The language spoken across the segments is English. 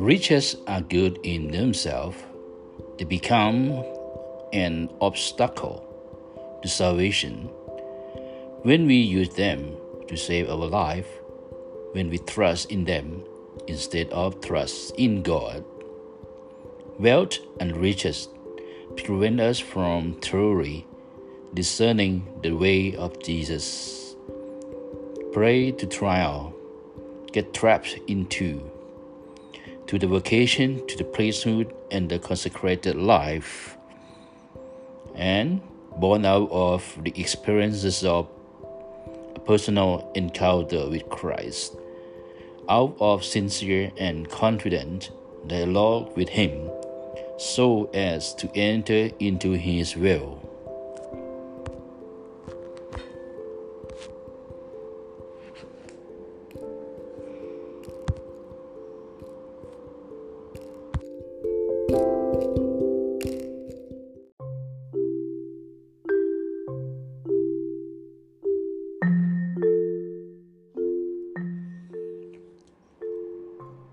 Riches are good in themselves, they become an obstacle to salvation when we use them to save our life, when we trust in them instead of trust in God. Wealth and riches prevent us from truly discerning the way of Jesus. Pray to trial, get trapped into to the vocation, to the priesthood, and the consecrated life, and born out of the experiences of a personal encounter with Christ, out of sincere and confident dialogue with Him, so as to enter into His will.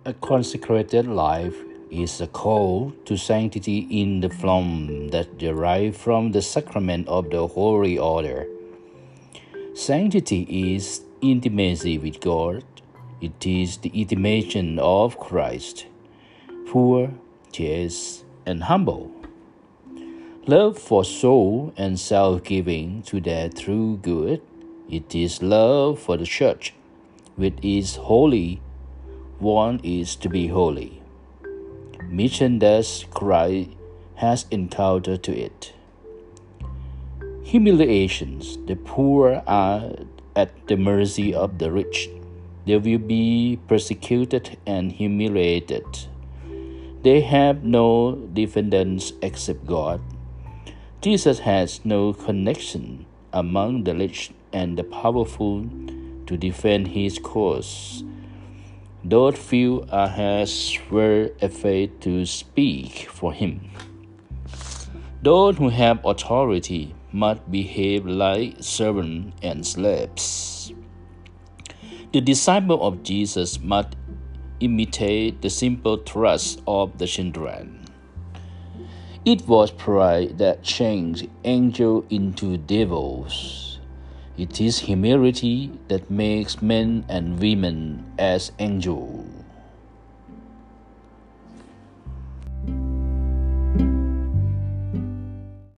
A consecrated life is a call to sanctity in the form that derives from the sacrament of the Holy Order. Sanctity is intimacy with God. It is the intimation of Christ, poor, chaste, and humble. Love for soul and self giving to their true good. It is love for the church, which is holy one is to be holy. Mission thus Christ has encountered to it. Humiliations. The poor are at the mercy of the rich. They will be persecuted and humiliated. They have no defendants except God. Jesus has no connection among the rich and the powerful to defend his cause those few has were afraid to speak for him. Those who have authority must behave like servants and slaves. The disciple of Jesus must imitate the simple trust of the children. It was pride that changed angels into devils. It is humility that makes men and women as angels.